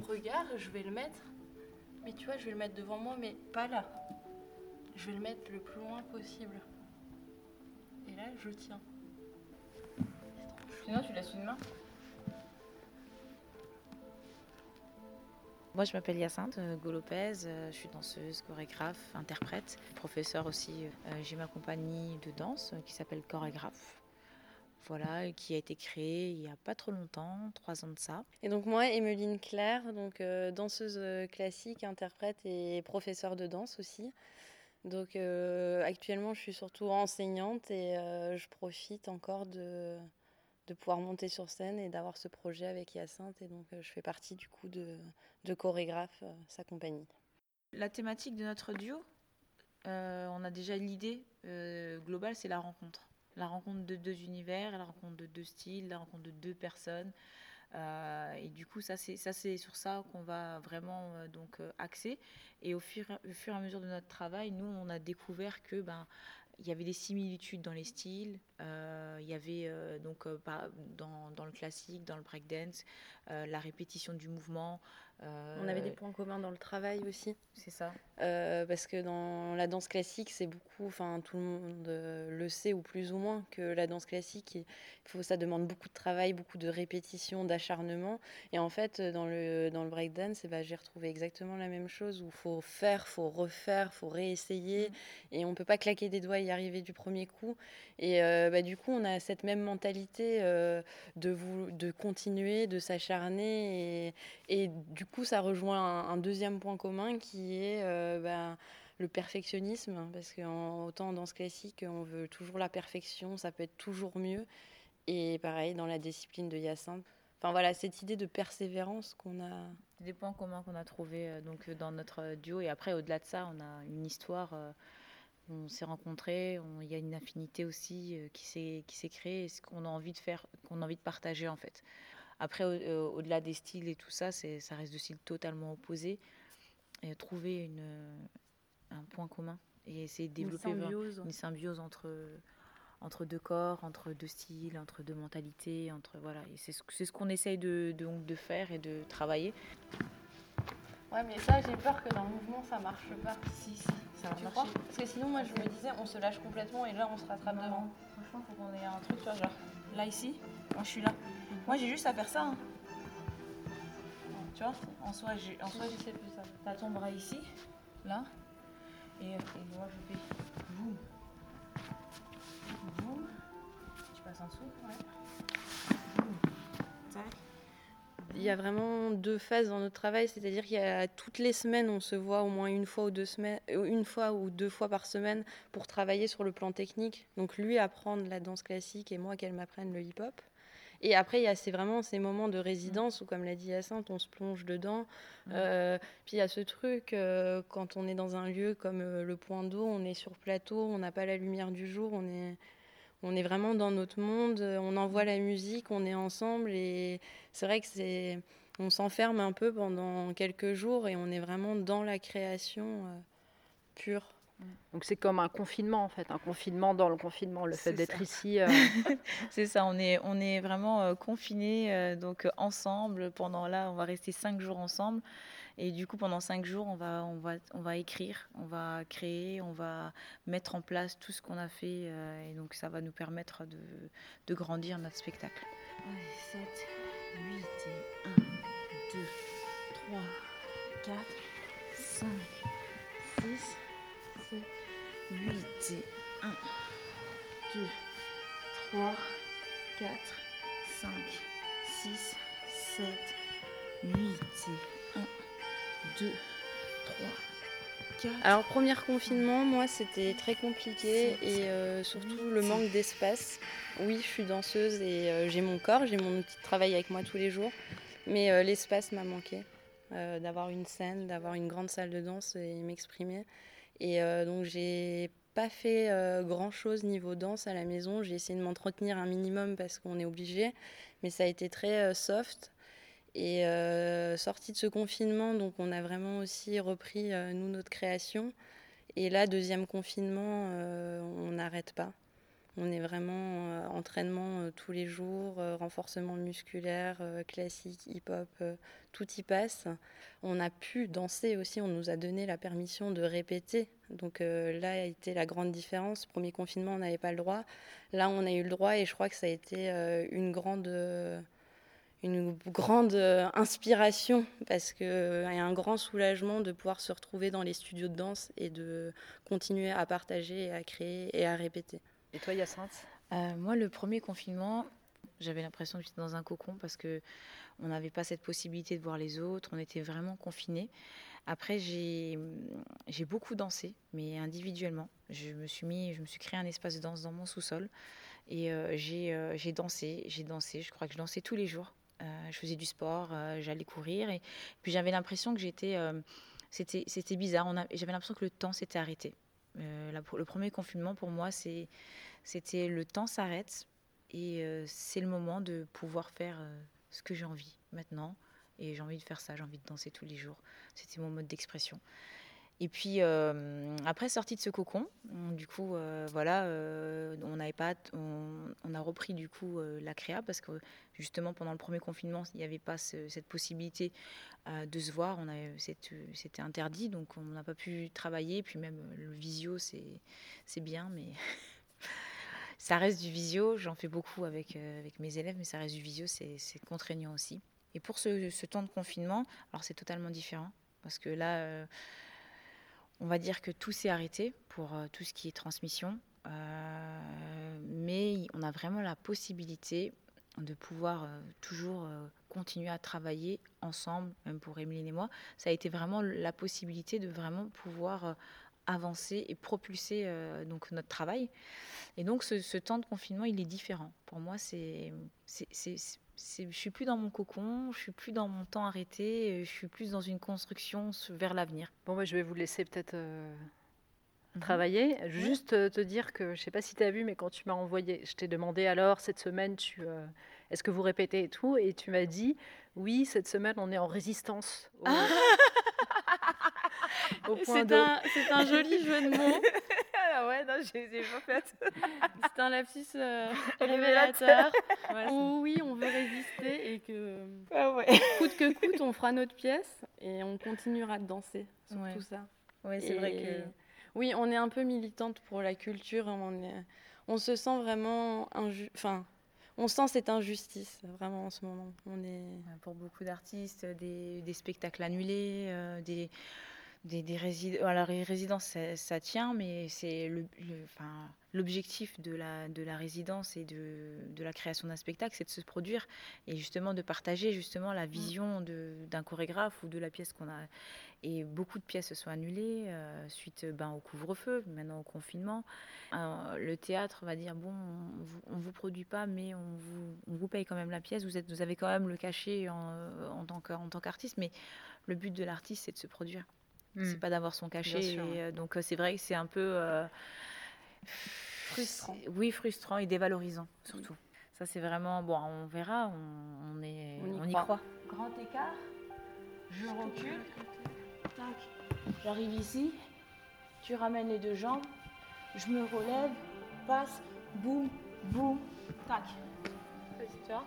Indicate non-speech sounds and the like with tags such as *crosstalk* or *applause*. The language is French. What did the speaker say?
mon regard, je vais le mettre. Mais tu vois, je vais le mettre devant moi, mais pas là. Je vais le mettre le plus loin possible. Et là, je tiens. Sinon, tu laisses une main Moi, je m'appelle Hyacinthe euh, Golopez, euh, je suis danseuse, chorégraphe, interprète, professeur aussi. Euh, J'ai ma compagnie de danse qui s'appelle Chorégraphe. Voilà, qui a été créée il n'y a pas trop longtemps, trois ans de ça. Et donc moi, Emeline Claire, donc danseuse classique, interprète et professeure de danse aussi. Donc actuellement, je suis surtout enseignante et je profite encore de, de pouvoir monter sur scène et d'avoir ce projet avec Hyacinthe. Et donc, euh, je fais partie du coup de, de chorégraphe, euh, sa compagnie. La thématique de notre duo, euh, on a déjà l'idée globale, c'est la rencontre. La rencontre de deux univers, la rencontre de deux styles, la rencontre de deux personnes. et du coup, ça c'est sur ça qu'on va vraiment donc axer. Et au fur, au fur et à mesure de notre travail, nous on a découvert que ben il y avait des similitudes dans les styles. Euh, il y avait euh, donc euh, dans, dans, le classique, dans le breakdance, la répétition du mouvement. On avait des points communs dans le travail aussi. C'est ça. parce que dans la danse classique, c'est beaucoup, enfin tout le monde le sait ou plus ou moins que la danse classique, il faut, ça demande beaucoup de travail, beaucoup de répétition, d'acharnement. Et en fait, dans le dans le breakdance, ben, j'ai retrouvé exactement la même chose où faut faire, faut refaire, faut réessayer, mm. et on peut pas claquer des doigts arriver du premier coup. Et euh, bah, du coup, on a cette même mentalité euh, de, vous, de continuer, de s'acharner. Et, et, du coup, ça rejoint un, deuxième point commun qui est euh, bah, le perfectionnisme. Parce qu'autant dans ce classique, on veut toujours la perfection, ça peut être toujours mieux. Et pareil, dans la discipline de Hyacinthe. Enfin voilà, cette idée de persévérance qu'on a. Des points communs qu'on a trouvés donc, dans notre duo. Et après, au-delà de ça, on a une histoire on s'est rencontrés, il y a une affinité aussi euh, qui s'est qui s'est créée, ce qu'on a envie de faire, qu'on a envie de partager en fait. Après, euh, au-delà des styles et tout ça, c'est ça reste de styles totalement opposés. Et trouver une, un point commun et essayer de développer une symbiose, entre entre deux corps, entre deux styles, entre deux mentalités, entre voilà. Et c'est ce, ce qu'on essaye de, de, de faire et de travailler. Ouais, mais ça, j'ai peur que dans le mouvement, ça marche pas. Si, si, ça va marcher. Parce que sinon, moi, je me disais, on se lâche complètement et là, on se rattrape devant. Franchement, faut qu'on ait un truc, tu vois, genre là, ici, moi, je suis là. Moi, j'ai juste à faire ça. Hein. Tu vois, en soi, j'ai, en soi, je sais plus ça. T'as ton bras ici, là, et, et moi, je fais boum, boum. Tu passes en dessous, ouais. Boum, tac. Il y a vraiment deux phases dans notre travail, c'est-à-dire qu'il y a toutes les semaines, on se voit au moins une fois ou deux semaines, euh, une fois ou deux fois par semaine pour travailler sur le plan technique. Donc lui apprendre la danse classique et moi qu'elle m'apprenne le hip-hop. Et après, il y a c'est vraiment ces moments de résidence où, comme l'a dit Hyacinthe, on se plonge dedans. Euh, puis il y a ce truc, euh, quand on est dans un lieu comme le point d'eau, on est sur plateau, on n'a pas la lumière du jour, on est on est vraiment dans notre monde, on envoie la musique, on est ensemble et c'est vrai que c'est on s'enferme un peu pendant quelques jours et on est vraiment dans la création euh, pure. Donc c'est comme un confinement en fait, un confinement dans le confinement, le fait d'être ici. Euh. *laughs* c'est ça, on est, on est vraiment euh, confinés euh, donc ensemble pendant là, on va rester cinq jours ensemble et du coup pendant cinq jours on va, on va, on va écrire, on va créer, on va mettre en place tout ce qu'on a fait et donc ça va nous permettre de, de grandir notre spectacle. 7, 8 et 1, 2, 3, 4, 5, 6. 8 et 1, 2, 3, 4, 5, 6, 7, 8 et 1, 2, 3, 4. Alors, premier confinement, moi, c'était très compliqué et euh, surtout le manque d'espace. Oui, je suis danseuse et euh, j'ai mon corps, j'ai mon outil de travail avec moi tous les jours, mais euh, l'espace m'a manqué. d'avoir une scène, d'avoir une grande salle de danse et m'exprimer. Et euh, donc j'ai pas fait euh, grand chose niveau danse à la maison. J'ai essayé de m'entretenir un minimum parce qu'on est obligé, mais ça a été très euh, soft. Et sorti de ce confinement, donc on a vraiment aussi repris nous notre création. Et là, deuxième confinement, on n'arrête pas. On est vraiment entraînement tous les jours, renforcement musculaire, classique, hip-hop, tout y passe. On a pu danser aussi, on nous a donné la permission de répéter. Donc là a été la grande différence. Premier confinement, on n'avait pas le droit. Là, on a eu le droit et je crois que ça a été une grande une grande euh, inspiration parce y a un grand soulagement de pouvoir se retrouver dans les studios de danse et de continuer à partager, à créer et à répéter. Et toi, Yacinthe euh, Moi, le premier confinement, j'avais l'impression que j'étais dans un cocon parce que on n'avait pas cette possibilité de voir les autres, on était vraiment confinés. Après, j'ai beaucoup dansé, mais individuellement. Je me suis mis, je me suis créé un espace de danse dans mon sous-sol et euh, j'ai dansé, j'ai dansé. Je crois que je dansais tous les jours. Euh, je faisais du sport, euh, j'allais courir. Et puis j'avais l'impression que j'étais. Euh, c'était bizarre. j'avais l'impression que le temps s'était arrêté. Le premier confinement, pour moi, c'était le temps s'arrête et c'est le moment de pouvoir faire ce que j'ai envie maintenant. Et j'ai envie de faire ça, j'ai envie de danser tous les jours. C'était mon mode d'expression. Et puis euh, après sortie de ce cocon, du coup euh, voilà, euh, on n'avait pas, on, a repris du coup la créa parce que justement pendant le premier confinement il n'y avait pas cette possibilité de se voir, on c'était interdit donc on n'a pas pu travailler. Puis même le visio c'est bien mais *laughs* ça reste du visio. J'en fais beaucoup avec avec mes élèves mais ça reste du visio, c'est contraignant aussi. Et pour ce, ce, temps de confinement, alors c'est totalement différent parce que là on va dire que tout s'est arrêté pour euh, tout ce qui est transmission, euh, mais on a vraiment la possibilité de pouvoir euh, toujours continuer à travailler ensemble, même pour Emeline et moi. Ça a été vraiment la possibilité de vraiment pouvoir avancer et propulser donc notre travail. Et donc ce, ce, temps de confinement, il est différent. Pour moi, c'est je suis plus dans mon cocon, je suis plus dans mon temps arrêté, je suis plus dans une construction vers l'avenir. Bon, moi, je vais vous laisser peut-être euh, mhm. travailler. Juste euh, te dire que je sais pas si tu as vu, mais quand tu m'as envoyé, je t'ai demandé alors cette semaine, tu, euh, est-ce que vous répétez et tout, et tu m'as dit oui, cette semaine on est en résistance. Ah *laughs* *laughs* c'est un, un, joli jeu de mots. *laughs* *laughs* pas *laughs* c'est un lapsus euh, *laughs* révélateur. oui, on veut résister et que ah ouais. coûte que coûte, on fera notre pièce et on continuera de danser sur tout ça. Oui, c'est vrai que. Oui, on est un peu militante pour la culture. On, est... on se sent vraiment injuste. Enfin, on sent cette injustice vraiment en ce moment. On est pour beaucoup d'artistes, des, des, spectacles annulés, euh, des des, des. Alors, les résidences, ça, tient, mais c'est le, enfin, l'objectif de la, de la résidence et de, de la création d'un spectacle, c'est de se produire et justement de partager justement la mmh. vision d'un chorégraphe ou de la pièce qu'on a. Et beaucoup de pièces se sont annulées euh, suite ben, au couvre-feu, maintenant au confinement. le théâtre va dire bon, on ne vous produit pas, mais on vous, on vous, paye quand même la pièce. Vous, êtes, vous avez quand même le cachet en, en tant qu'artiste, mais le but de l'artiste, c'est de se produire. C'est hmm. pas d'avoir son cachet. Euh, donc euh, c'est vrai que c'est un peu euh, frustrant. Oui, frustrant et dévalorisant surtout. Ça c'est vraiment bon. On verra. On, est, on y, croit. Grand écart. Je recule. J'arrive ici. Tu ramènes les deux jambes. Je me relève. Passe. Boum. Boum. Tac. Tu vois